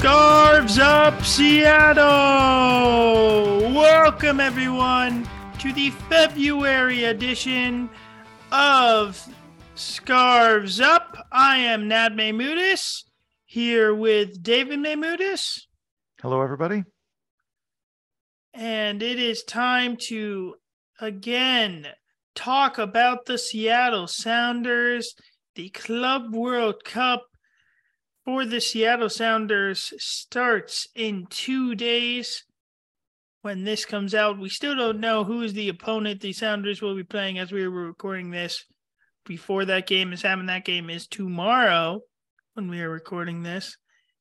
Scarves Up Seattle! Welcome, everyone, to the February edition of Scarves Up. I am Nat Maymudis here with David Maymudis. Hello, everybody. And it is time to again talk about the Seattle Sounders, the Club World Cup for the Seattle Sounders starts in two days. When this comes out, we still don't know who is the opponent the Sounders will be playing as we were recording this. Before that game is happening, that game is tomorrow when we are recording this.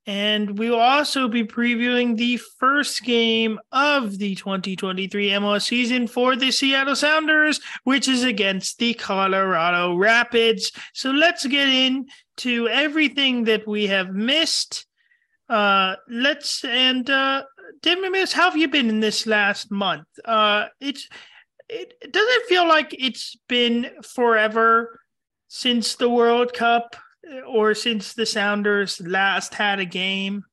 And we will also be previewing the first game of the 2023 MLS season for the Seattle Sounders, which is against the Colorado Rapids. So let's get into everything that we have missed. Uh, let's and uh, David how have you been in this last month? Uh, it's it does it feel like it's been forever since the World Cup or since the Sounders last had a game?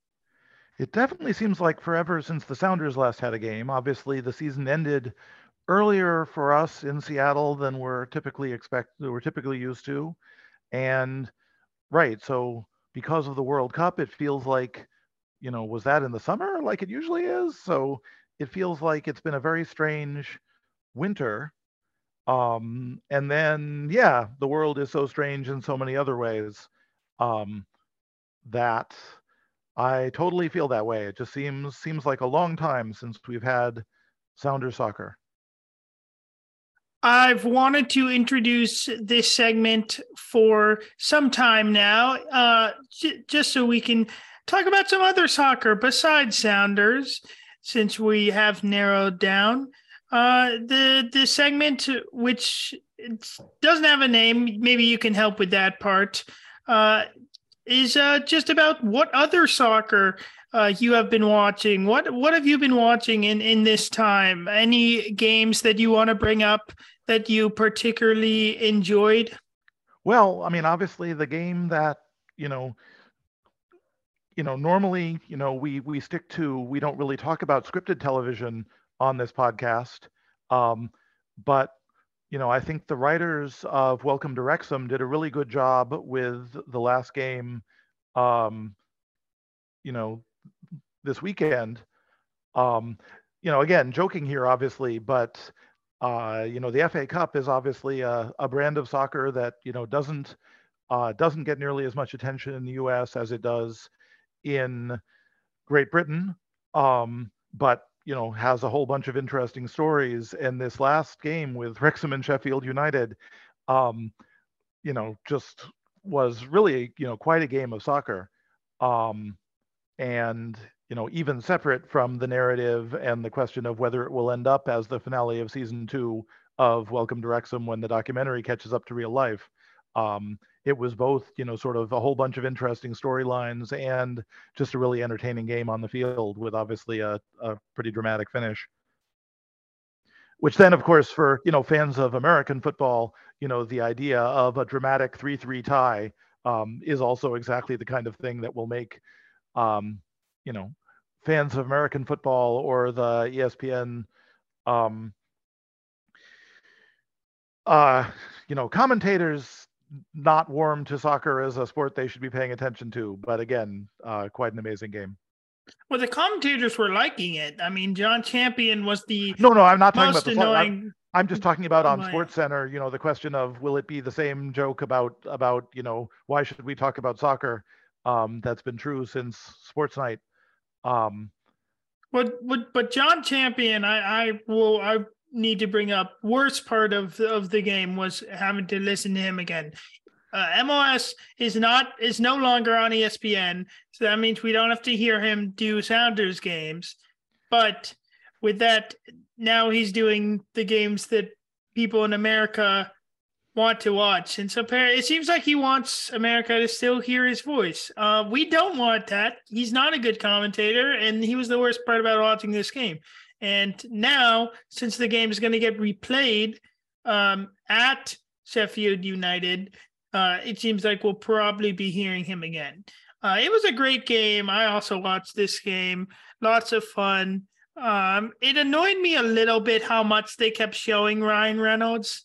It definitely seems like forever since the Sounders last had a game. Obviously, the season ended earlier for us in Seattle than we're typically expect we're typically used to. And right, so because of the World Cup, it feels like, you know, was that in the summer like it usually is? So it feels like it's been a very strange winter um and then yeah the world is so strange in so many other ways um that i totally feel that way it just seems seems like a long time since we've had sounder soccer I've wanted to introduce this segment for some time now, uh, j- just so we can talk about some other soccer besides Sounders, since we have narrowed down. Uh, the the segment which doesn't have a name, maybe you can help with that part. Uh, is uh, just about what other soccer uh, you have been watching. What what have you been watching in in this time? Any games that you want to bring up that you particularly enjoyed? Well, I mean, obviously the game that you know you know normally you know we we stick to we don't really talk about scripted television on this podcast. Um, but you know, I think the writers of Welcome to Wrexham did a really good job with the last game. Um, you know, this weekend. Um, you know, again, joking here, obviously, but uh, you know, the FA Cup is obviously a, a brand of soccer that you know doesn't uh, doesn't get nearly as much attention in the U.S. as it does in Great Britain. Um, but you know, has a whole bunch of interesting stories. And this last game with Wrexham and Sheffield United, um, you know, just was really, you know, quite a game of soccer. Um, and, you know, even separate from the narrative and the question of whether it will end up as the finale of season two of Welcome to Wrexham when the documentary catches up to real life. Um, it was both, you know, sort of a whole bunch of interesting storylines and just a really entertaining game on the field with obviously a, a pretty dramatic finish. Which then, of course, for you know fans of American football, you know, the idea of a dramatic three-three tie um, is also exactly the kind of thing that will make, um, you know, fans of American football or the ESPN um, uh, you know, commentators not warm to soccer as a sport they should be paying attention to. But again, uh, quite an amazing game. Well, the commentators were liking it. I mean, Jon Champion was the no, no. I'm not talking about the annoying. I'm, I'm just talking about on Sports Center. You know, the question of will it be the same joke about about you know why should we talk about soccer? Um, that's been true since Sports Night. Um, but but but Jon Champion, I I will I need to bring up worst part of of the game was having to listen to him again. Uh, MLS is not is no longer on ESPN, so that means we don't have to hear him do Sounders games. But with that, now he's doing the games that people in America want to watch, and so it seems like he wants America to still hear his voice. Uh, we don't want that. He's not a good commentator, and he was the worst part about watching this game. And now, since the game is going to get replayed um, at Sheffield United, uh, it seems like we'll probably be hearing him again. Uh, it was a great game. I also watched this game. Lots of fun. Um, it annoyed me a little bit how much they kept showing Ryan Reynolds.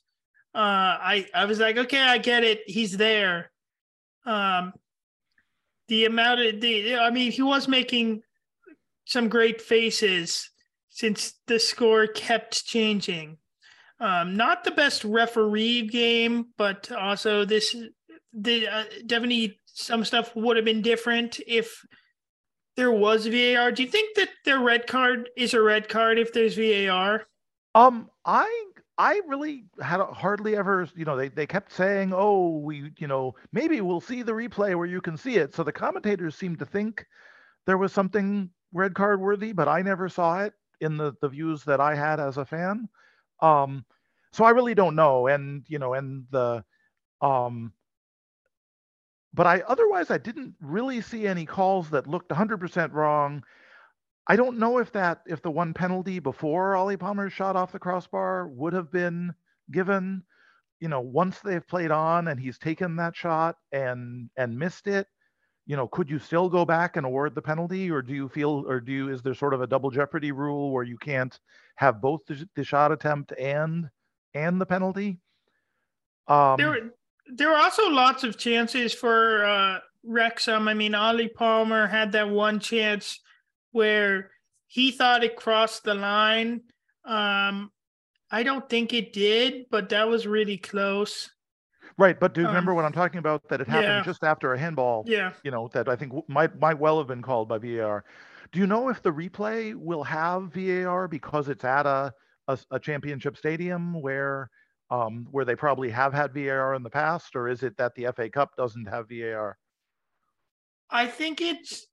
Uh, I I was like, okay, I get it. He's there. Um, the amount of the, I mean, he was making some great faces since the score kept changing. Um, not the best referee game, but also this the uh, definitely some stuff would have been different if there was VAR. Do you think that their red card is a red card if there's VAR? Um, I I really had hardly ever, you know, they, they kept saying, oh, we, you know, maybe we'll see the replay where you can see it. So the commentators seemed to think there was something red card worthy, but I never saw it in the, the views that I had as a fan. Um, so I really don't know. And, you know, and the, um, but I otherwise I didn't really see any calls that looked 100% wrong. I don't know if that if the one penalty before Ollie Palmer shot off the crossbar would have been given. You know, once they've played on and he's taken that shot and and missed it, you know, could you still go back and award the penalty, or do you feel, or do you is there sort of a double jeopardy rule where you can't have both the, the shot attempt and and the penalty? Um, there, there were also lots of chances for uh, Wrexham. I mean, Ollie Palmer had that one chance where he thought it crossed the line. Um, I don't think it did, but that was really close. Right, but do you um, remember what I'm talking about? That it happened yeah. just after a handball. Yeah. You know that I think might might well have been called by VAR. Do you know if the replay will have VAR because it's at a a, a championship stadium where um, where they probably have had VAR in the past, or is it that the FA Cup doesn't have VAR? I think it's.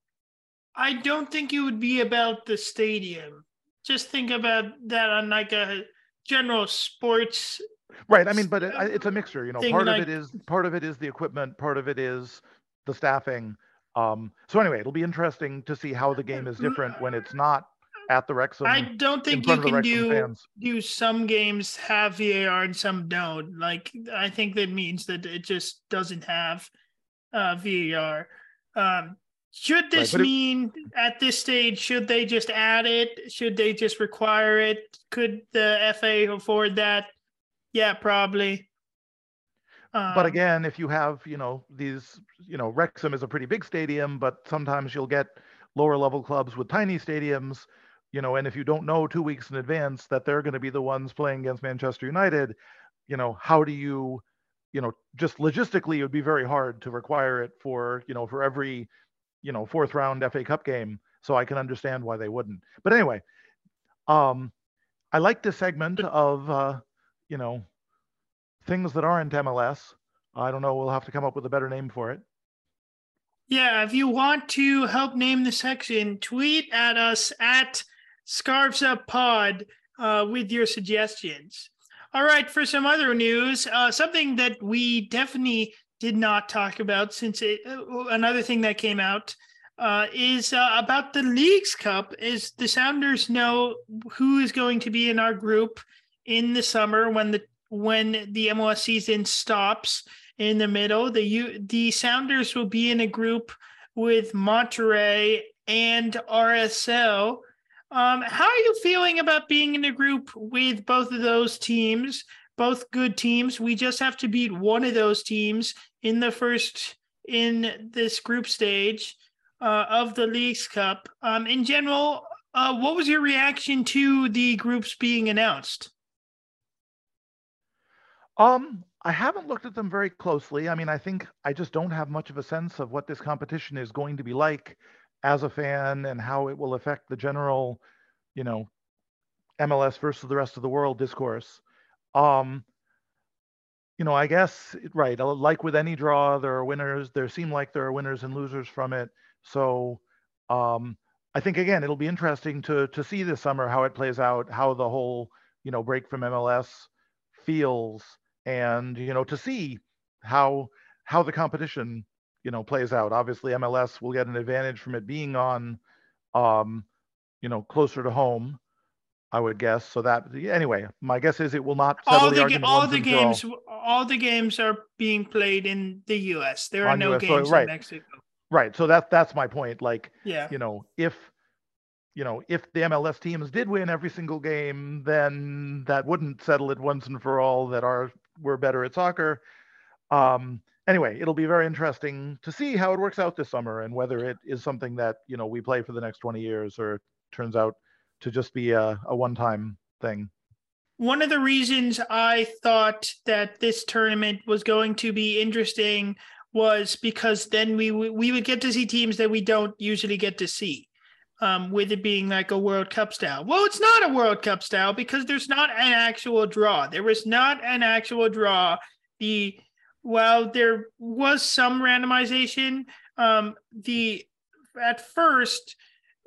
I don't think it would be about the stadium. Just think about that on like a general sports. Right. I mean, but it, it's a mixture. You know, part of it is part of it is the equipment, part of it is the staffing. Um, so anyway, it'll be interesting to see how the game is different when it's not at the Wrexham. I don't think you can do fans. do some games have VAR and some don't. Like I think that means that it just doesn't have uh, VAR. Um, should this right, mean it, at this stage? Should they just add it? Should they just require it? Could the FA afford that? Yeah, probably. Um, but again, if you have, you know, these, you know, Wrexham is a pretty big stadium, but sometimes you'll get lower level clubs with tiny stadiums you know, and if you don't know two weeks in advance that they're going to be the ones playing against Manchester United, you know, how do you, you know, just logistically, it would be very hard to require it for, you know, for every, you know, fourth round FA Cup game. So I can understand why they wouldn't. But anyway, um, I like this segment of, uh, you know, things that aren't MLS. I don't know. We'll have to come up with a better name for it. Yeah, if you want to help name the section, tweet at us at Scarves Up Pod uh, with your suggestions. All right, for some other news, uh, something that we definitely did not talk about since it, uh, another thing that came out uh, is uh, about the Leagues Cup. Is the Sounders know who is going to be in our group in the summer when the when the MLS season stops in the middle? The U, the Sounders will be in a group with Monterrey and RSL. Um, how are you feeling about being in a group with both of those teams? Both good teams. We just have to beat one of those teams in the first in this group stage uh, of the Leagues Cup. Um, in general, uh, what was your reaction to the groups being announced? Um, I haven't looked at them very closely. I mean, I think I just don't have much of a sense of what this competition is going to be like as a fan and how it will affect the general, you know, MLS versus the rest of the world discourse. Um, you know, I guess right, like with any draw, there are winners. There seem like there are winners and losers from it. So, um, I think again, it'll be interesting to to see this summer how it plays out, how the whole you know break from MLS feels, and you know to see how how the competition you know plays out. Obviously, MLS will get an advantage from it being on, um, you know, closer to home. I would guess. So that anyway, my guess is it will not. All the, the all the games, all the games are being played in the U.S. There are on no US, games so, right. in Mexico. Right. So that's that's my point. Like, Yeah. you know, if you know, if the MLS teams did win every single game, then that wouldn't settle it once and for all that our we're better at soccer. Um, anyway, it'll be very interesting to see how it works out this summer and whether it is something that you know we play for the next 20 years or turns out to just be a, a one-time thing. One of the reasons I thought that this tournament was going to be interesting was because then we we would get to see teams that we don't usually get to see. Um, with it being like a World Cup style. Well, it's not a World Cup style because there's not an actual draw. There was not an actual draw. The well, there was some randomization. Um, the at first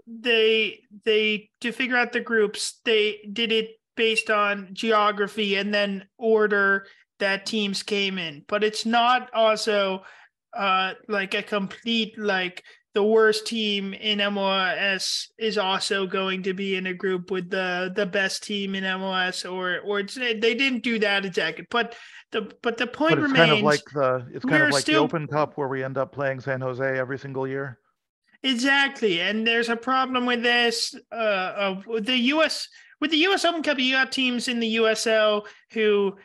they they to figure out the groups they did it based on geography and then order that teams came in but it's not also uh like a complete like the worst team in MLS is also going to be in a group with the the best team in MLS or or they didn't do that exactly but the but the point but it's remains kind of like the it's kind of like still- the Open Cup where we end up playing San Jose every single year. Exactly, and there's a problem with this. Uh, of with the U.S. with the U.S. Open Cup, you got teams in the USL who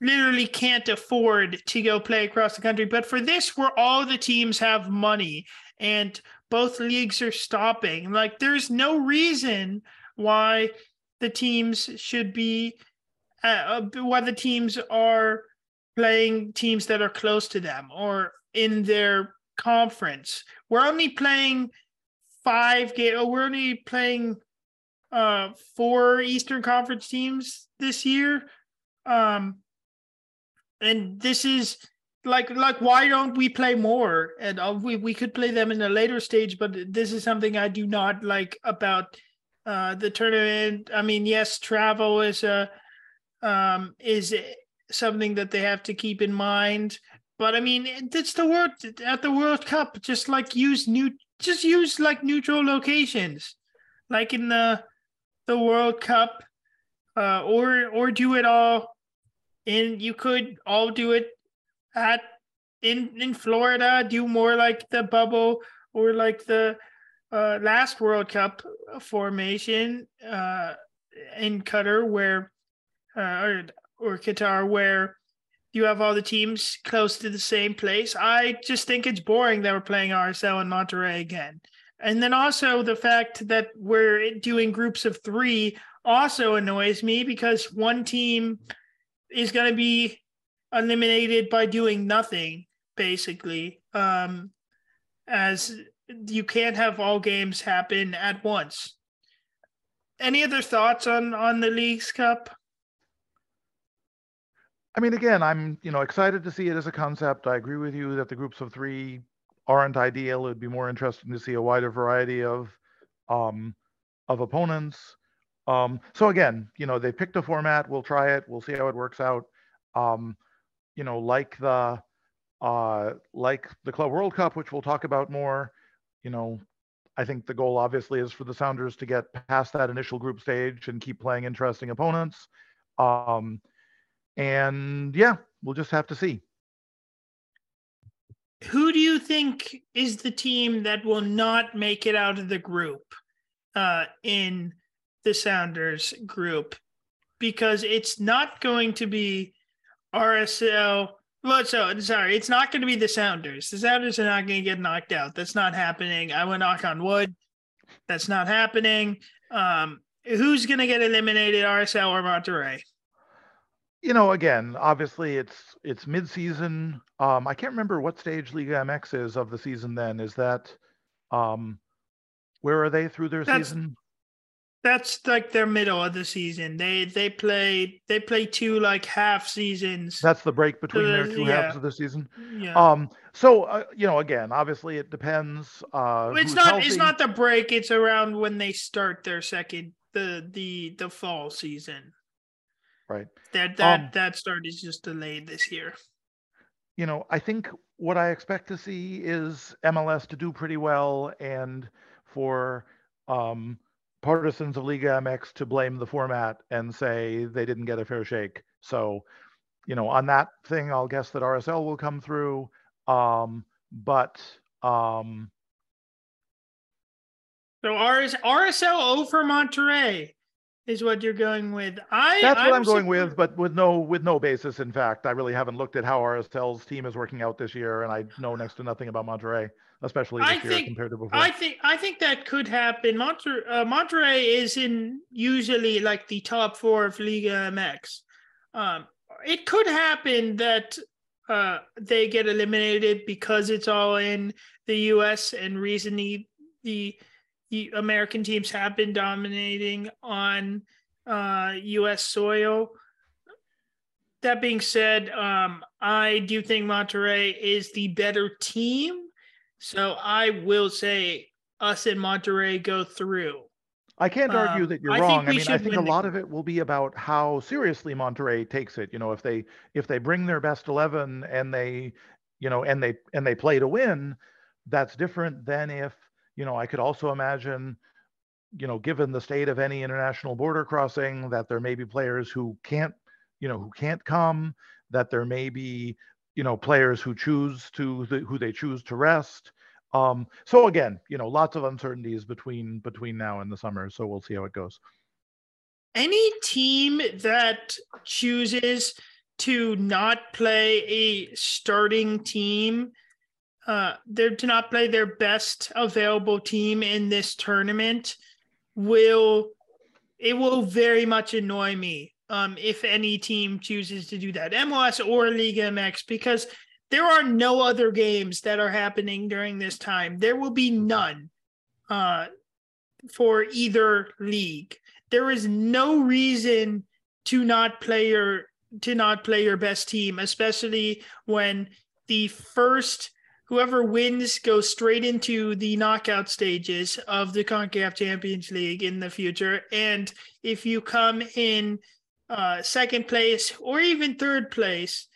literally can't afford to go play across the country. But for this, where all the teams have money and both leagues are stopping, like there's no reason why the teams should be uh, uh, why the teams are playing teams that are close to them or in their conference. We're only playing five game. oh, We're only playing uh four Eastern Conference teams this year. Um and this is like like why don't we play more and uh, we we could play them in a later stage but this is something I do not like about uh the tournament. I mean, yes, travel is a um is something that they have to keep in mind but I mean, it's the world at the World Cup. Just like use new, just use like neutral locations, like in the the World Cup, uh, or or do it all. and you could all do it at in in Florida. Do more like the bubble or like the uh, last World Cup formation uh, in Qatar, where uh, or or Qatar, where you have all the teams close to the same place. I just think it's boring that we're playing RSL and Monterrey again. And then also the fact that we're doing groups of three also annoys me because one team is going to be eliminated by doing nothing, basically. Um, as you can't have all games happen at once. Any other thoughts on on the League's Cup? I mean, again, I'm you know excited to see it as a concept. I agree with you that the groups of three aren't ideal. It would be more interesting to see a wider variety of um, of opponents. Um, so again, you know, they picked a format. We'll try it. We'll see how it works out. Um, you know, like the uh, like the Club World Cup, which we'll talk about more. You know, I think the goal obviously is for the Sounders to get past that initial group stage and keep playing interesting opponents. Um, and yeah, we'll just have to see. who do you think is the team that will not make it out of the group uh, in the Sounders group? Because it's not going to be RSL. Well, so sorry, it's not going to be the Sounders. The Sounders are not going to get knocked out. That's not happening. I will knock on wood. That's not happening. Um, who's going to get eliminated, RSL or Monterrey? you know, again, obviously it's it's mid-season. Um, I can't remember what stage Liga MX is of the season. Then is that, um, where are they through their That's- season? That's like their middle of the season. They they play they play two like half seasons. That's the break between their Uh, two yeah. halves of the season. yeah. Um, so uh, you know, again, obviously it depends. Uh, it's not healthy. it's not the break it's around when they start their second the the the fall season right. that that Um, that start is just delayed this year you know, I think what I expect to see is MLS to do pretty well and for um, partisans of Liga MX to blame the format and say they didn't get a fair shake. So, you know, on that thing, I'll guess that RSL will come through. Um, but Um, so RS, RSL over Monterrey is what you're going with. I that's what I'm, I'm going with, but with no with no basis. In fact, I really haven't looked at how RSL's team is working out this year, and I know next to nothing about Monterrey, especially this I year think- compared to before. I think I think that could happen. Monter, uh, Monterrey is in usually like the top four of Liga MX. Um, it could happen that uh, they get eliminated because it's all in the U.S. and recently the the American teams have been dominating on uh, U.S. soil. That being said, um, I do think Monterrey is the better team. So I will say us and Monterrey go through. I can't argue Um, that you're I wrong. I we mean, I think a lot game. of it will be about how seriously Monterrey takes it. You know, if they if they bring their best eleven and they, you know, and they and they play to win, that's different than if you know. I could also imagine, you know, given the state of any international border crossing, that there may be players who can't, you know, who can't come. That there may be, you know, players who choose to who they choose to rest. Um, so again, you know, lots of uncertainties between between now and the summer. So we'll see how it goes. Any team that chooses to not play a starting team, uh, they're to not play their best available team in this tournament will it will very much annoy me um, if any team chooses to do that, MLS or Liga MX, because there are no other games that are happening during this time. There will be none uh, for either league. There is no reason to not play your to not play your best team, especially when the first whoever wins goes straight into the knockout stages of the CONCACAF Champions League in the future. And if you come in uh, second place or even third place,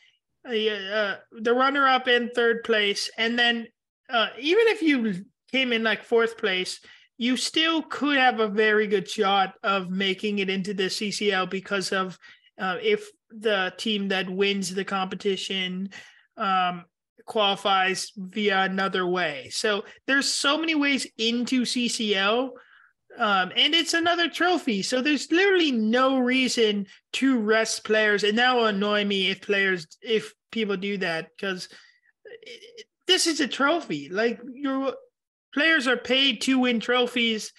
uh, uh, the runner up in third place, and then uh, even if you came in like fourth place, you still could have a very good shot of making it into the CCL because of uh, if the team that wins the competition um, qualifies via another way. So there's so many ways into CCL. Um, and it's another trophy. So there's literally no reason to rest players. And that will annoy me if players, if people do that, because this is a trophy. Like your players are paid to win trophies.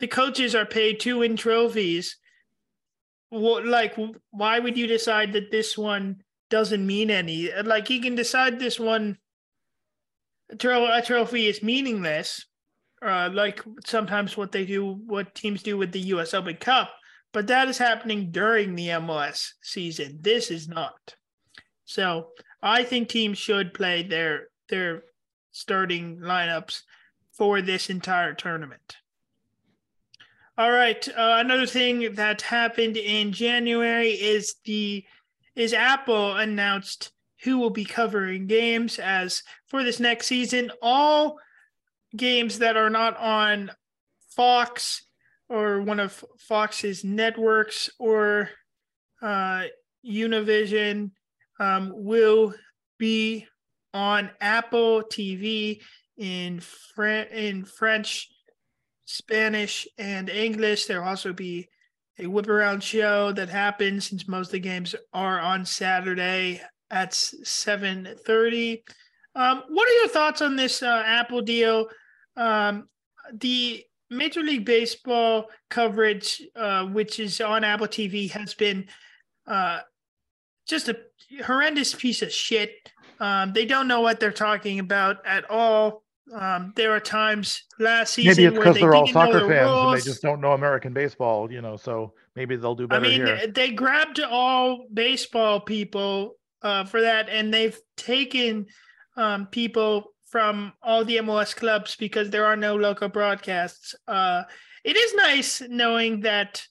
The coaches are paid to win trophies. What, like, why would you decide that this one doesn't mean any? Like, he can decide this one a trophy is meaningless, uh, like sometimes what they do, what teams do with the U.S. Open Cup, but that is happening during the MLS season. This is not. So I think teams should play their their starting lineups for this entire tournament. All right, uh, another thing that happened in January is the is Apple announced who will be covering games as for this next season all games that are not on Fox or one of Fox's networks or uh, Univision um, will be on Apple TV in Fran- in French, Spanish, and English. There'll also be a whip around show that happens since most of the games are on Saturday at seven thirty. Um, what are your thoughts on this uh, Apple deal? Um, the Major League Baseball coverage, uh, which is on Apple TV, has been uh, just a horrendous piece of shit. Um, they don't know what they're talking about at all. Um, there are times last season Maybe it's where because they they're all soccer the fans and they just don't know American baseball, you know. So maybe they'll do better I mean, here. they grabbed all baseball people uh, for that, and they've taken um, people from all the MLS clubs because there are no local broadcasts. Uh, it is nice knowing that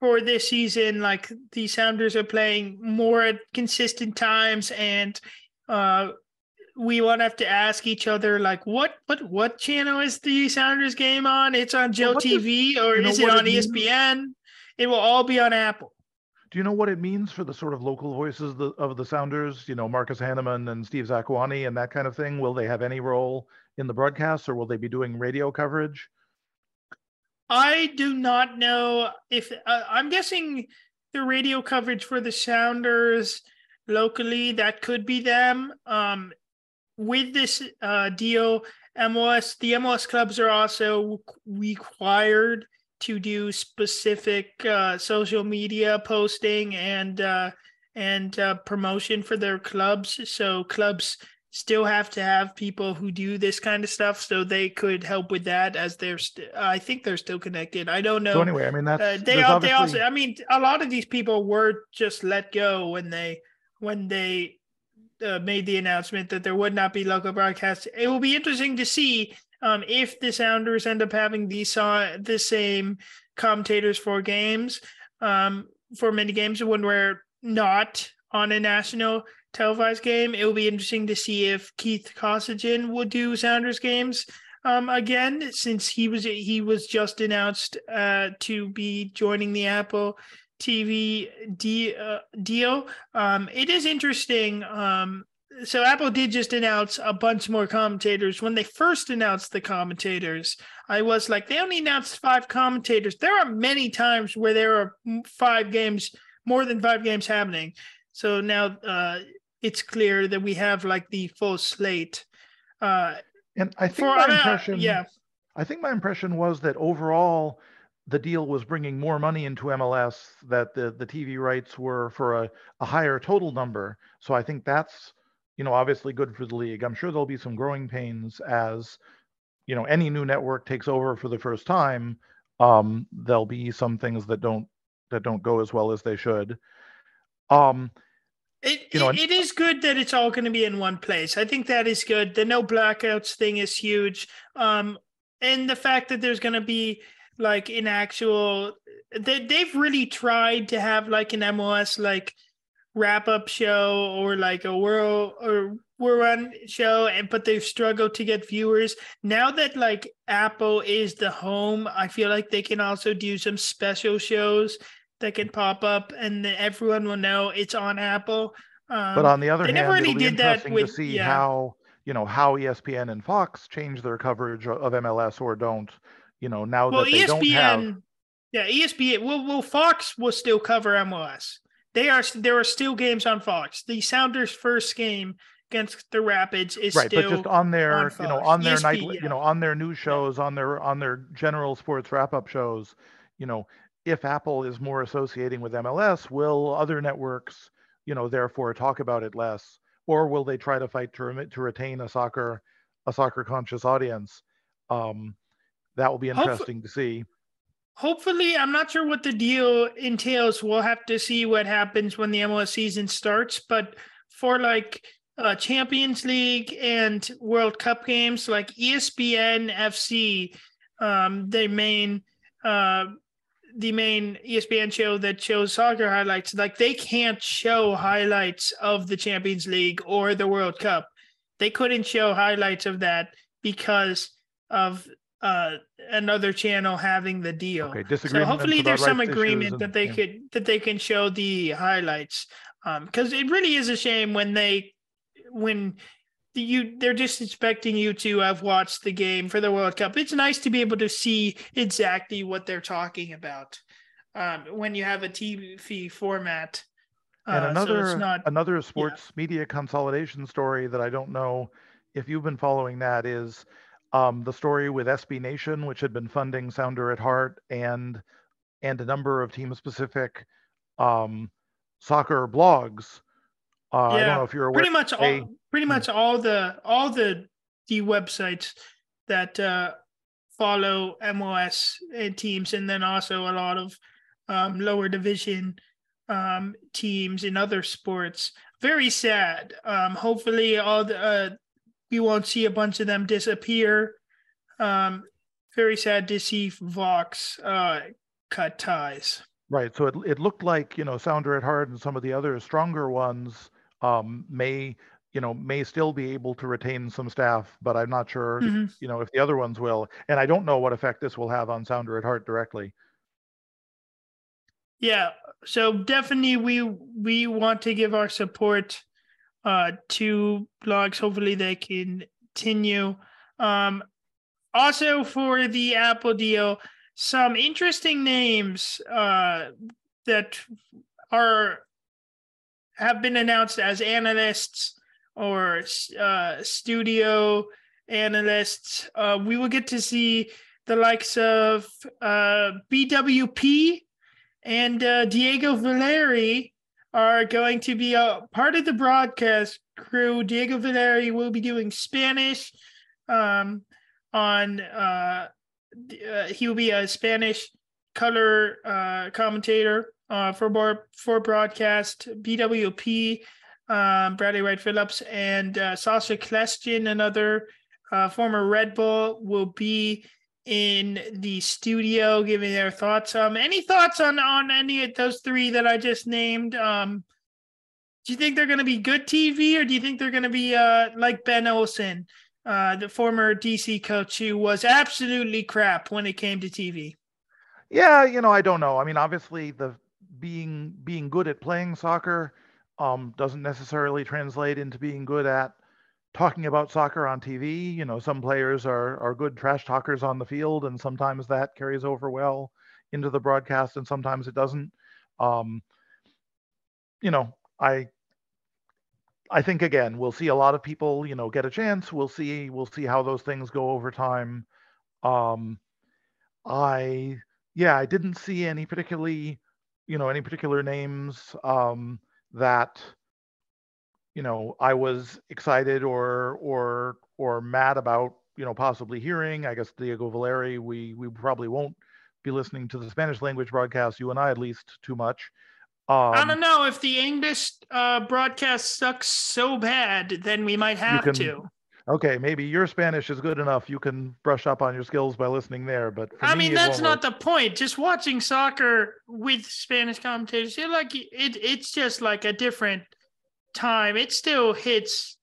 for this season, like the Sounders are playing more at consistent times, and uh, we won't have to ask each other like, what, what, what channel is the Sounders game on? It's on Joe does- TV or is it on it? ESPN? It will all be on Apple. Do you know what it means for the sort of local voices of the, of the Sounders? You know, Marcus Hahnemann and Steve Zakuani and that kind of thing. Will they have any role in the broadcast, or will they be doing radio coverage? I do not know if uh, I'm guessing the radio coverage for the Sounders locally that could be them. Um, with this uh, deal, MLS the MLS clubs are also required to do specific uh, social media posting and uh, and uh, promotion for their clubs. So clubs still have to have people who do this kind of stuff so they could help with that as they're st- i think they're still connected i don't know so anyway i mean that's uh, they, all, they also i mean a lot of these people were just let go when they when they uh, made the announcement that there would not be local broadcasts it will be interesting to see um, if the sounders end up having the, uh, the same commentators for games um, for many games when we're not on a national televised game. It will be interesting to see if Keith Costigan will do Sounders games um, again, since he was he was just announced uh, to be joining the Apple TV de- uh, deal. Um, it is interesting. Um, so Apple did just announce a bunch more commentators. When they first announced the commentators, I was like, they only announced five commentators. There are many times where there are five games, more than five games happening. So now uh, it's clear that we have like the full slate. Uh, and I think for, my impression, yeah, I think my impression was that overall the deal was bringing more money into MLS. That the the TV rights were for a, a higher total number. So I think that's you know obviously good for the league. I'm sure there'll be some growing pains as you know any new network takes over for the first time. Um, there'll be some things that don't that don't go as well as they should. Um, it, you know, it, it is good that it's all going to be in one place. I think that is good. The no blackouts thing is huge. Um, and the fact that there's going to be like an actual, they, they've really tried to have like an MLS like wrap up show or like a world or world run show, and but they've struggled to get viewers. Now that like Apple is the home, I feel like they can also do some special shows that can pop up and everyone will know it's on Apple. Um, but on the other they hand, really it'll be interesting with, to see yeah. how you know how ESPN and Fox change their coverage of MLS or don't. You know now well, that they ESPN, don't have. Yeah, ESPN. Well, well, Fox will still cover MLS. They are there are still games on Fox. The Sounders' first game against the Rapids is right, but just on their on you know on their ESP, night yeah. you know on their news shows on their on their general sports wrap up shows, you know if Apple is more associating with MLS, will other networks, you know, therefore talk about it less, or will they try to fight to, to retain a soccer a soccer conscious audience? Um, that will be interesting to see. Hopefully, I'm not sure what the deal entails. We'll have to see what happens when the MLS season starts. But for like uh, Champions League and World Cup games, like ESPN FC, um, the main uh, the main ESPN show that shows soccer highlights, like they can't show highlights of the Champions League or the World Cup. They couldn't show highlights of that because of uh, another channel having the deal. Okay, so hopefully there's some agreement and, that they yeah. could that they can show the highlights. Um, because it really is a shame when they when you they're just expecting you to have watched the game for the World Cup. It's nice to be able to see exactly what they're talking about um, when you have a TV format. Uh, and another so not, another sports yeah. media consolidation story that I don't know if you've been following that is um, the story with SB Nation, which had been funding Sounder at Heart and and a number of team specific um, soccer blogs uh, yeah, I don't know if you're aware. Pretty much they, all, pretty hmm. much all the all the the websites that uh, follow MLS and teams, and then also a lot of um, lower division um, teams in other sports. Very sad. Um, hopefully, all the uh, we won't see a bunch of them disappear. Um, very sad to see Vox uh, cut ties. Right. So it it looked like you know Sounder at Heart and some of the other stronger ones um, may you know may still be able to retain some staff but i'm not sure mm-hmm. you know if the other ones will and i don't know what effect this will have on sounder at heart directly Yeah, so definitely we we want to give our support uh to blogs. Hopefully they can continue. Um also for the Apple deal, some interesting names uh that are have been announced as analysts or uh, studio analysts. Uh, we will get to see the likes of uh, BWP and uh, Diego Valeri are going to be a part of the broadcast crew. Diego Valeri will be doing Spanish um, on. Uh, uh, he will be a Spanish color uh, commentator uh, for for broadcast. BWP, um, Bradley Wright Phillips, and uh, Sacha Kljestan, another uh, former Red Bull, will be in the studio giving their thoughts. Um, any thoughts on on any of those three that I just named? Um, do you think they're going to be good TV, or do you think they're going to be uh like Ben Olsen, uh, the former DC coach who was absolutely crap when it came to TV? Yeah, you know, I don't know. I mean, obviously, the being being good at playing soccer um, doesn't necessarily translate into being good at talking about soccer on TV. You know, some players are are good trash talkers on the field, and sometimes that carries over well into the broadcast, and sometimes it doesn't. Um, you know, I I think again we'll see a lot of people you know get a chance. We'll see we'll see how those things go over time. Um, I yeah, I didn't see any particularly you know any particular names um, that you know I was excited or or or mad about you know possibly hearing. I guess Diego Valeri, we we probably won't be listening to the Spanish language broadcast. You and I at least too much. Um, I don't know if the English uh, broadcast sucks so bad, then we might have can, to. Okay, maybe your Spanish is good enough. You can brush up on your skills by listening there. But I me, mean, that's not work. the point. Just watching soccer with Spanish commentators, you're like it. It's just like a different time, it still hits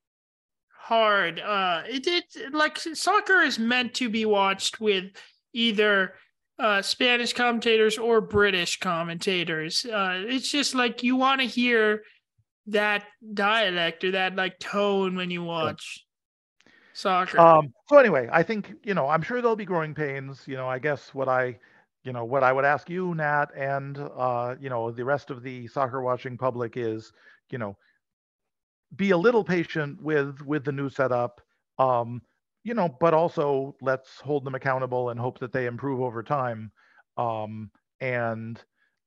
hard. Uh, it it like soccer is meant to be watched with either uh, Spanish commentators or British commentators. Uh, it's just like you want to hear that dialect or that like tone when you watch yeah. soccer. Um, so anyway, I think you know I'm sure there'll be growing pains. You know, I guess what I you know what I would ask you, Nat, and uh, you know the rest of the soccer watching public is you know be a little patient with with the new setup um you know but also let's hold them accountable and hope that they improve over time. Um and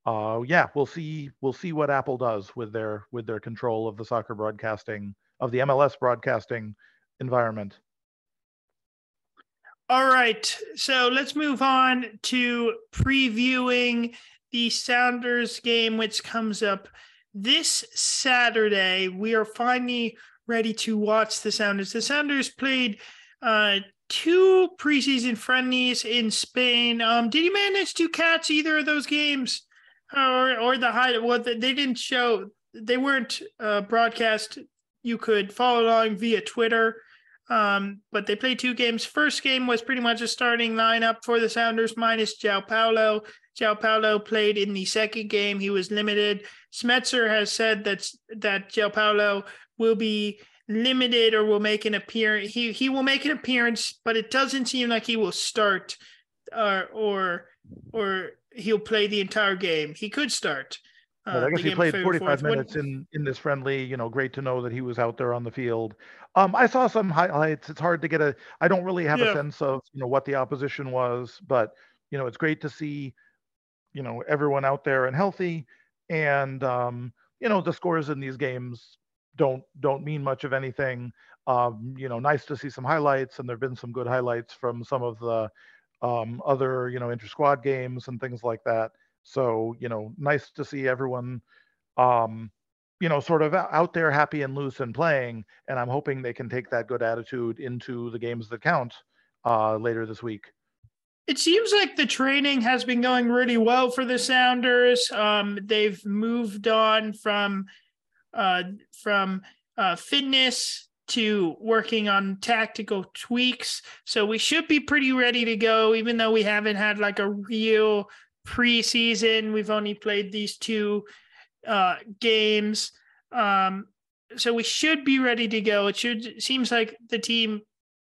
uh yeah we'll see we'll see what apple does with their with their control of the soccer broadcasting of the mls broadcasting environment. All right. So let's move on to previewing the sounders game which comes up this Saturday, we are finally ready to watch the Sounders. The Sounders played uh, two preseason friendlies in Spain. Um, did you manage to catch either of those games, or or the high? Well, they didn't show. They weren't uh, broadcast. You could follow along via Twitter. Um, but they played two games. First game was pretty much a starting lineup for the Sounders minus João Paulo. João Paulo played in the second game. He was limited. Schmetzer has said that that João Paulo will be limited or will make an appearance. He he will make an appearance, but it doesn't seem like he will start uh, or or he'll play the entire game. He could start. Uh, I guess he played 45 minutes in in this friendly. You know, great to know that he was out there on the field. Um, I saw some highlights. It's hard to get a. I don't really have yeah. a sense of you know what the opposition was, but you know, it's great to see you know everyone out there and healthy and um, you know the scores in these games don't don't mean much of anything. Um, you know, nice to see some highlights, and there've been some good highlights from some of the um, other you know inter squad games and things like that. So you know, nice to see everyone um, you know sort of out there happy and loose and playing. And I'm hoping they can take that good attitude into the games that count uh, later this week. It seems like the training has been going really well for the Sounders. Um, they've moved on from uh, from uh, fitness to working on tactical tweaks. So we should be pretty ready to go, even though we haven't had like a real preseason. We've only played these two uh, games. Um, so we should be ready to go. It should seems like the team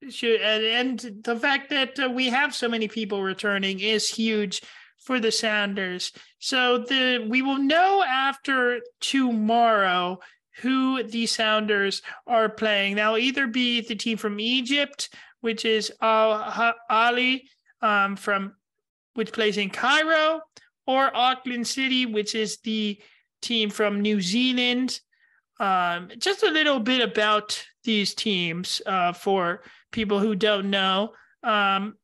and, and the fact that uh, we have so many people returning is huge for the Sounders. So the we will know after tomorrow who the Sounders are playing. That'll either be the team from Egypt, which is Al Ahly um, from which plays in Cairo, or Auckland City, which is the team from New Zealand. Um, just a little bit about these teams uh, for people who don't know. Um,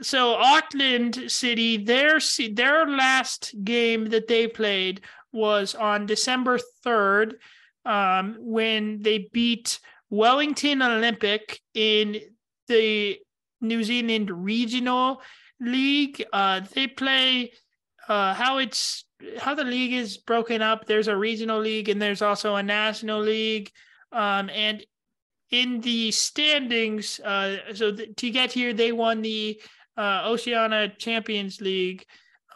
so Auckland City, their their last game that they played was on December third, um, when they beat Wellington Olympic in the New Zealand Regional League. Uh, they play uh, how it's how the league is broken up. There's a regional league and there's also a national league. Um, and in the standings, uh, so th- to get here, they won the uh, Oceania Champions League.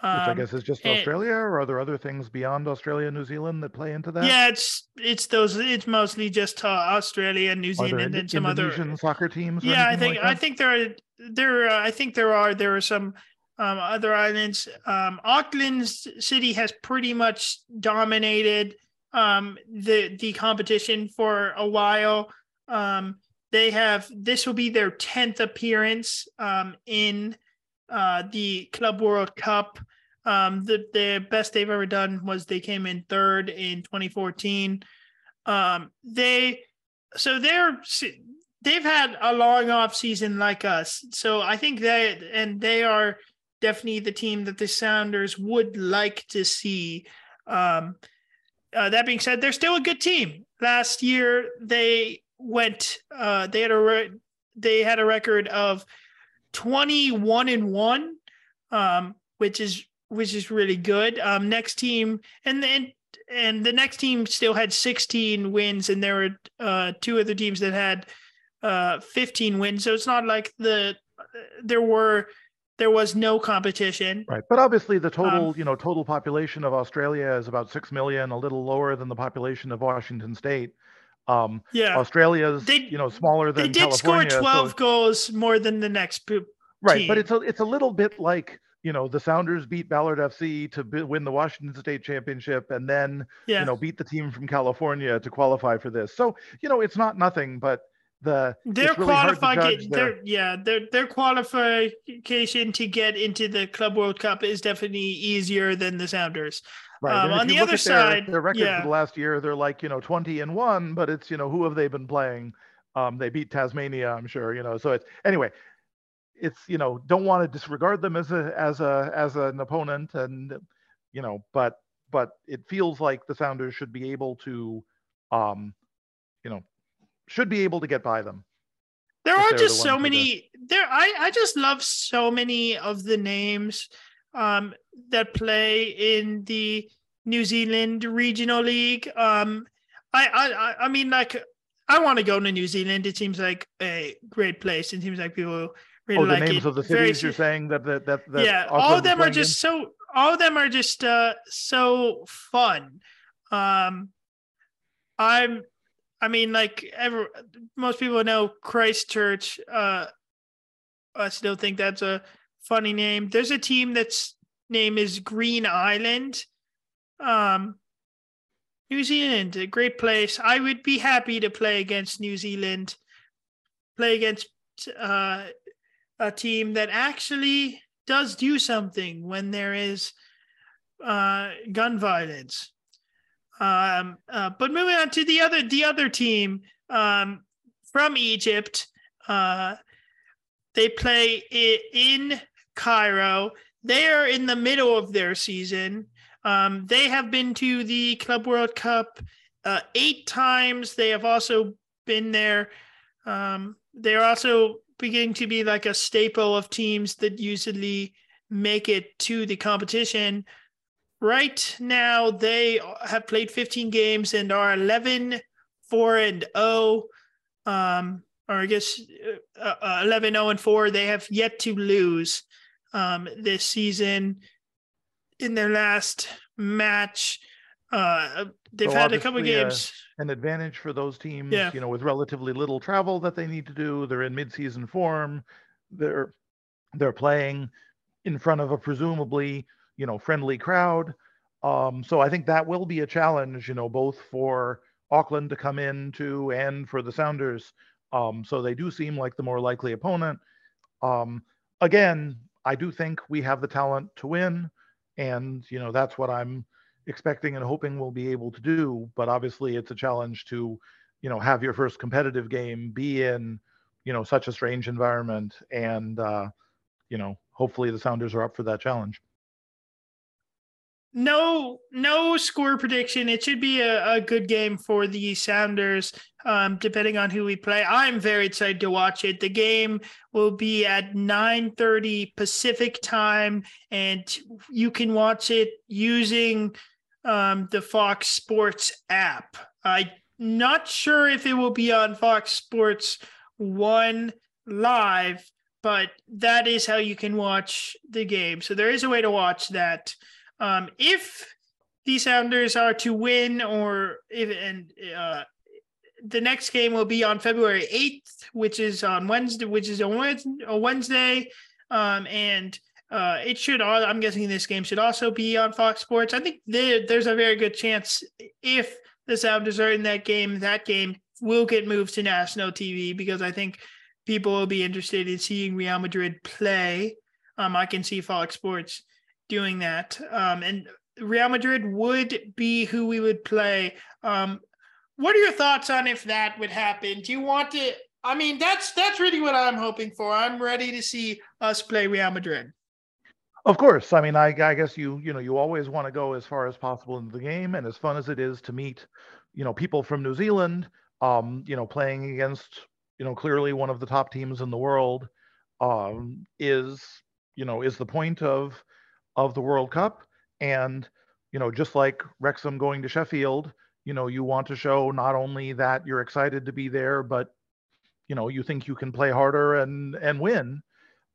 Um, Which I um, guess is just and, Australia, or are there other things beyond Australia and New Zealand that play into that? Yeah, it's it's those. It's mostly just uh, Australia, New Zealand, and some Indonesian other soccer teams. Yeah, I think like I think there are there uh, I think there are there are some um, other islands. Um, Auckland City has pretty much dominated um, the the competition for a while. Um, they have this will be their tenth appearance um, in uh, the Club World Cup. Um, the the best they've ever done was they came in third in 2014. Um, they so they're they've had a long off season like us. So I think they and they are definitely the team that the Sounders would like to see. Um, uh, that being said, they're still a good team. Last year they went uh, they had a re- they had a record of 21 and 1 um, which is which is really good. Um, next team and then and the next team still had 16 wins and there were uh, two other teams that had uh, 15 wins. So it's not like the there were there was no competition. Right but obviously the total um, you know total population of australia is about 6 million a little lower than the population of washington state um, yeah, Australia's they, you know smaller than they did California, score twelve so goals more than the next poop. Right, but it's a it's a little bit like you know the Sounders beat Ballard FC to be, win the Washington State championship, and then yeah. you know beat the team from California to qualify for this. So you know it's not nothing, but the their really qualification, their, yeah, their their qualification to get into the Club World Cup is definitely easier than the Sounders. Right. Um, on the other side, their, their record yeah. for the last year, they're like you know twenty and one, but it's you know who have they been playing? Um, they beat Tasmania, I'm sure. You know, so it's anyway. It's you know don't want to disregard them as a as a as an opponent, and you know, but but it feels like the Sounders should be able to, um, you know, should be able to get by them. There are just the so many. There, I I just love so many of the names um, that play in the New Zealand Regional League. Um, I, I, I mean, like, I want to go to New Zealand. It seems like a great place. It seems like people really oh, like the names it. of the cities Very, you're saying that that that, that yeah, all of them are just so all of them are just uh, so fun. Um, I'm, I mean, like, ever most people know Christchurch. Uh, I still think that's a funny name. There's a team that's name is Green Island. Um, New Zealand, a great place. I would be happy to play against New Zealand, play against uh, a team that actually does do something when there is uh, gun violence. Um, uh, but moving on to the other the other team um, from Egypt, uh, they play in Cairo. They are in the middle of their season. Um, they have been to the Club World Cup uh, eight times. They have also been there. Um, they're also beginning to be like a staple of teams that usually make it to the competition. Right now, they have played 15 games and are 11, 4 and 0. Um, or I guess uh, uh, 11, 0 and 4. They have yet to lose um, this season. in their last match. Uh, they've So had a couple uh, games. An advantage for those teams, Yeah. you know, with relatively little travel that they need to do. They're in mid-season form. They're they're playing in front of a presumably, you know, friendly crowd. Um, so I think that will be a challenge, you know, both for Auckland to come in to and for the Sounders. Um, so they do seem like the more likely opponent. Um, again, I do think we have the talent to win, and you know that's what I'm expecting and hoping we'll be able to do. But obviously, it's a challenge to, you know, have your first competitive game be in, you know, such a strange environment, and uh, you know, hopefully the Sounders are up for that challenge. No, no score prediction. It should be a, a good game for the Sounders, um, depending on who we play. I'm very excited to watch it. The game will be at 9:30 Pacific time, and you can watch it using um, the Fox Sports app. I'm not sure if it will be on Fox Sports One live, but that is how you can watch the game. So there is a way to watch that. Um, if the Sounders are to win, or if and uh, the next game will be on February eighth, which is on Wednesday, which is a Wednesday, um, and uh, it should. al- I'm guessing this game should also be on Fox Sports. I think there, there's a very good chance if the Sounders are in that game, that game will get moved to national TV because I think people will be interested in seeing Real Madrid play. Um, I can see Fox Sports doing that. Um, and Real Madrid would be who we would play. Um, what are your thoughts on if that would happen? Do you want to? I mean, that's that's really what I'm hoping for. I'm ready to see us play Real Madrid. Of course, I mean, I, I guess you you know you always want to go as far as possible in the game, and as fun as it is to meet, you know, people from New Zealand, um, you know, playing against you know clearly one of the top teams in the world, um, is you know is the point of of the World Cup, and you know just like Wrexham going to Sheffield, you know you want to show not only that you're excited to be there, but you know you think you can play harder and and win,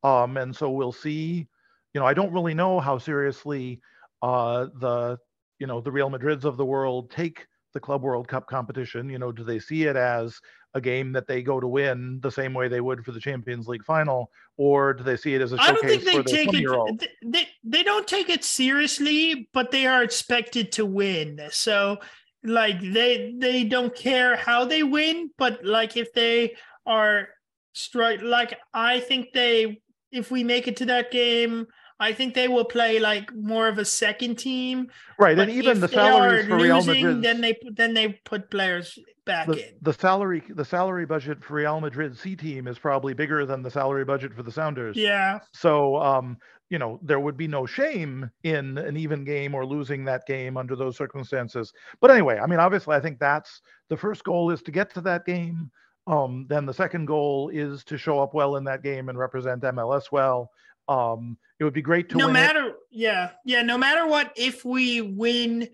um, and so we'll see. You know, I don't really know how seriously uh, the, you know, the Real Madrids of the world take the Club World Cup competition. You know, do they see it as a game that they go to win the same way they would for the Champions League final, or do they see it as a I don't think showcase they take 20 year it. They, they don't take it seriously, but they are expected to win. So like they they don't care how they win, but like if they are strike, like I think they if we make it to that game. I think they will play like more of a second team. Right, But and even if the salaries are for Real losing, Madrid, then they then they put players back the, in. the salary the salary budget for Real Madrid C team is probably bigger than the salary budget for the Sounders. Yeah, So, um, you know, there would be no shame in an even game or losing that game under those circumstances. But anyway, I mean, obviously, I think that's the first goal is to get to that game. Um, then the second goal is to show up well in that game and represent MLS well. Um, it would be great to no win it. matter yeah yeah no matter what if we win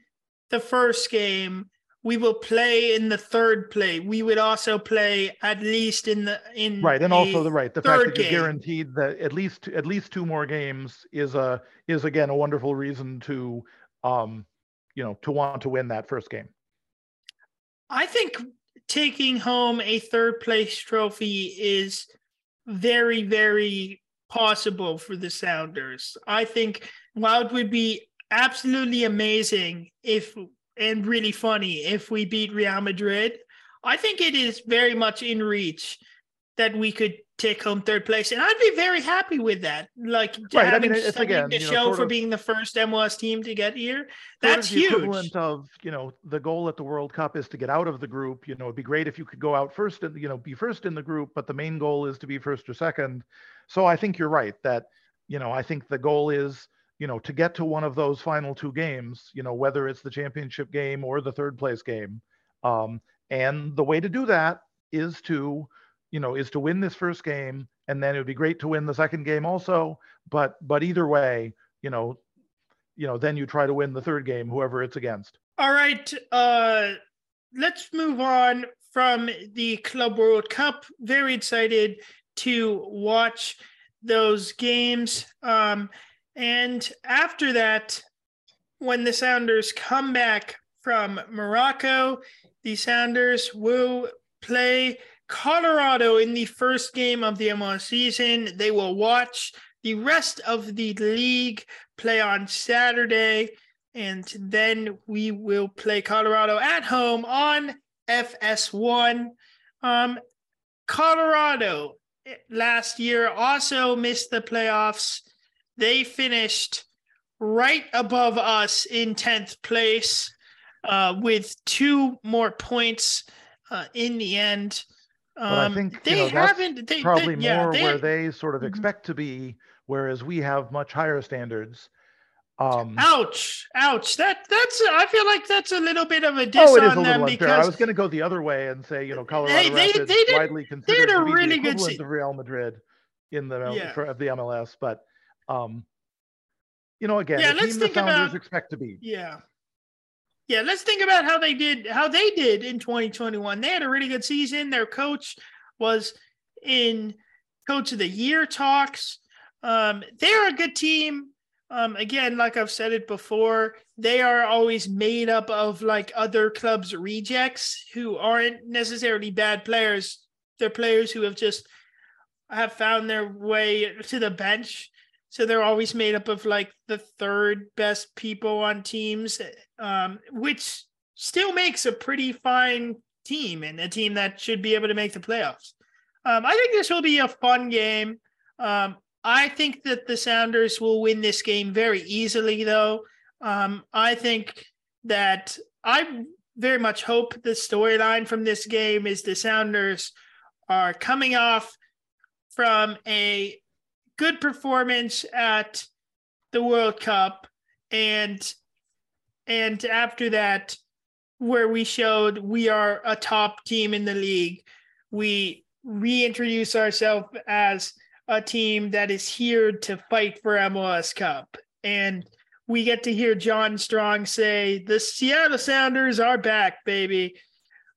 the first game we will play in the third play. We would also play at least in the in right and also the right the fact that you're game. guaranteed that at least at least two more games is a is again a wonderful reason to um you know to want to win that first game. I think taking home a third place trophy is very very possible for the sounders. I think while it would be absolutely amazing if and really funny if we beat real madrid i think it is very much in reach that we could take home third place and i'd be very happy with that like Right, I having mean, it's something again, to you know, show for of- being the first mls team to get here that's the huge equivalent of you know the goal at the World Cup is to get out of the group. You know, it'd be great if you could go out first and you know be first in the group, but the main goal is to be first or second. So I think you're right that you know I think the goal is you know to get to one of those final two games. You know whether it's the championship game or the third place game, um, and the way to do that is to you know is to win this first game, and then it would be great to win the second game also. But but either way, you know you know, then you try to win the third game, whoever it's against. All right, uh, let's move on from the Club World Cup. Very excited to watch those games. Um, and after that, when the Sounders come back from Morocco, the Sounders will play Colorado in the first game of the MLS season. They will watch the rest of the league play on Saturday, and then we will play Colorado at home on FS1. Um, Colorado last year also missed the playoffs. They finished right above us in 10th place uh, with two more points uh, in the end. Um, I think they you know, haven't. They, probably they, more yeah, where they sort of mm-hmm. expect to be, whereas we have much higher standards. Um, ouch! Ouch! That that's. I feel like that's a little bit of a diss oh, it is on a them because I was going to go the other way and say, you know, Colorado they, they, Rapids they did, widely considered to be really the equivalent of Real Madrid in the yeah. for, of the MLS, but um, you know, again, yeah, let's think about, expect to be. Yeah, yeah, let's think about how they did how they did in 2021. They had a really good season. Their coach was in coach of the year talks. Um, they're a good team. Um, again, like I've said it before, they are always made up of like other clubs' rejects who aren't necessarily bad players. They're players who have just have found their way to the bench so they're always made up of like the third best people on teams, um, which still makes a pretty fine team and a team that should be able to make the playoffs. Um, I think this will be a fun game. Um, I think that the Sounders will win this game very easily, though. Um, I think that I very much hope the storyline from this game is the Sounders are coming off from a good performance at the World Cup and and after that where we showed we are a top team in the league we reintroduce ourselves as a team that is here to fight for MLS Cup. And we get to hear John Strong say the Seattle Sounders are back baby.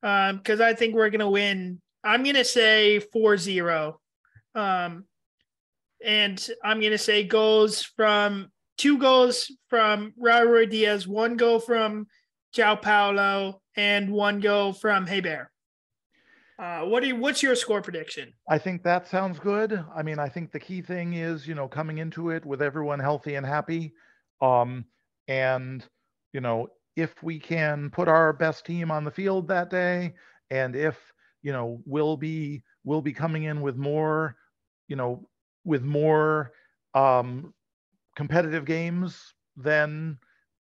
Because um, I think we're going to win. I'm going to say 4-0 um, and I'm going to say goals from two goals from Raul Ruidíaz, one goal from João Paulo, and one goal from Héber. Uh, what do you, what's your score prediction? I think that sounds good. I mean, I think the key thing is, you know, coming into it with everyone healthy and happy. Um, and, you know, if we can put our best team on the field that day, and if, you know, we'll be, we'll be coming in with more, you know, with more um, competitive games than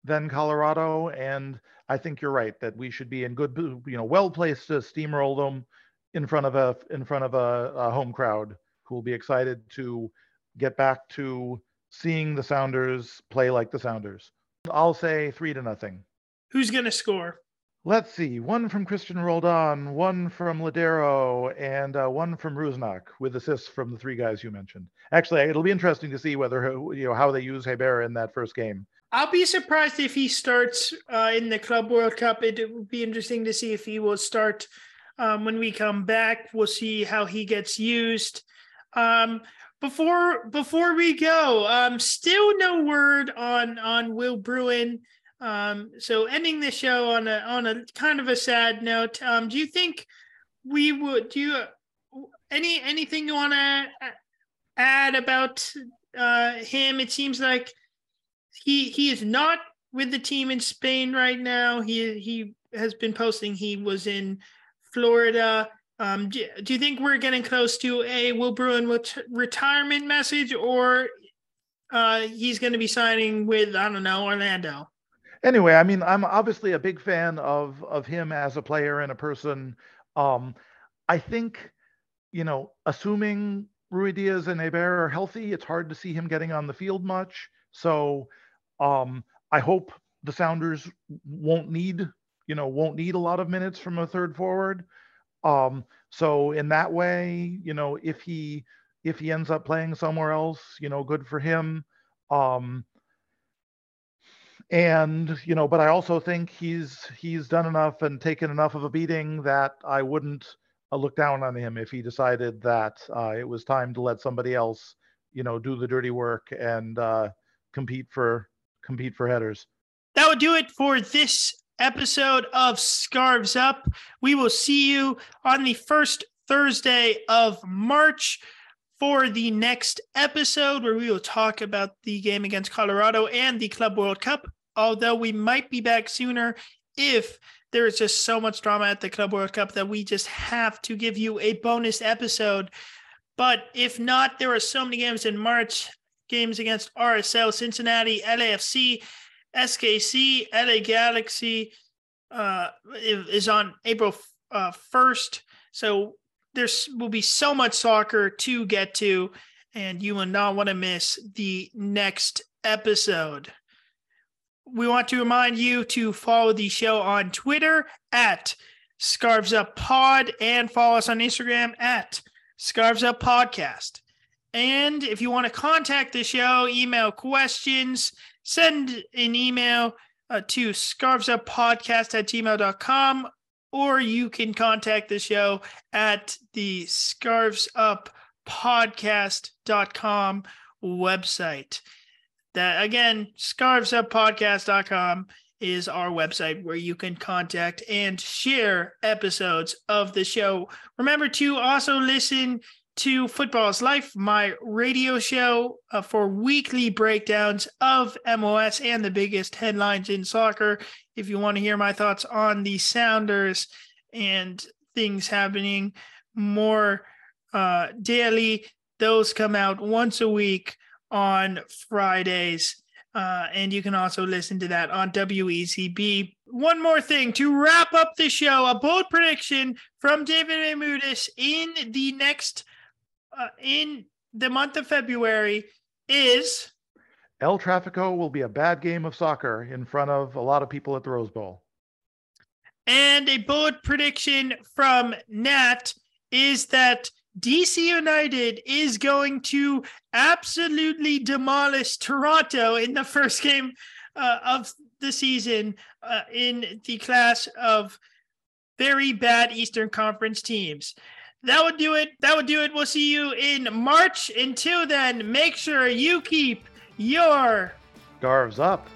than Colorado, and I think you're right that we should be in good, you know, well placed to steamroll them in front of a in front of a, a home crowd who will be excited to get back to seeing the Sounders play like the Sounders. I'll say three to nothing. Who's going to score? Let's see. One from Christian Roldan, one from Lodeiro, and uh, one from Rusnak, with assists from the three guys you mentioned. Actually, it'll be interesting to see whether you know how they use Héber in that first game. I'll be surprised if he starts uh, in the Club World Cup. It would be interesting to see if he will start um, when we come back. We'll see how he gets used. Um, before before we go, um, still no word on on Will Bruin. Um, so ending the show on a on a kind of a sad note. Um, do you think we would do you any anything you want to add about uh, him? It seems like he he is not with the team in Spain right now. He he has been posting he was in Florida. Um, do, do you think we're getting close to a Will Bruin ret- retirement message, or uh, he's going to be signing with I don't know Orlando? Anyway, I mean, I'm obviously a big fan of of him as a player and a person. Um, I think, you know, assuming Ruidíaz and Héber are healthy, it's hard to see him getting on the field much. So um, I hope the Sounders won't need, you know, won't need a lot of minutes from a third forward. Um, so in that way, you know, if he if he ends up playing somewhere else, you know, good for him. Um, and you know but i also think he's he's done enough and taken enough of a beating that i wouldn't uh, look down on him if he decided that uh, it was time to let somebody else you know do the dirty work and uh, compete for compete for headers that would do it for this episode of Scarves Up. We will see you on the first Thursday of March for the next episode where we will talk about the game against Colorado and the Club World Cup. Although we might be back sooner if there is just so much drama at the Club World Cup that we just have to give you a bonus episode. But if not, there are so many games in March games against RSL, Cincinnati, LAFC, SKC, LA Galaxy uh, is on April uh, 1st. So there will be so much soccer to get to, and you will not want to miss the next episode. We want to remind you to follow the show on Twitter at Scarves Up Pod and follow us on Instagram at Scarves Up Podcast. And if you want to contact the show, email questions, send an email uh, to scarvesuppodcast at gmail.com or you can contact the show at the scarvesuppodcast.com website. That again, scarvesuppodcast.com is our website where you can contact and share episodes of the show. Remember to also listen to Football's Life, my radio show uh, for weekly breakdowns of MLS and the biggest headlines in soccer. If you want to hear my thoughts on the Sounders and things happening more uh, daily, those come out once a week on Fridays. Uh, and you can also listen to that on WECB. One more thing to wrap up the show a bold prediction from David Maymudis in the next uh, in the month of February is El Trafico will be a bad game of soccer in front of a lot of people at the Rose Bowl. And a bold prediction from Nat is that DC United is going to absolutely demolish Toronto in the first game uh, of the season uh, in the class of very bad Eastern Conference teams that would do it. That would do it. We'll see you in March. Until then, make sure you keep your scarves up.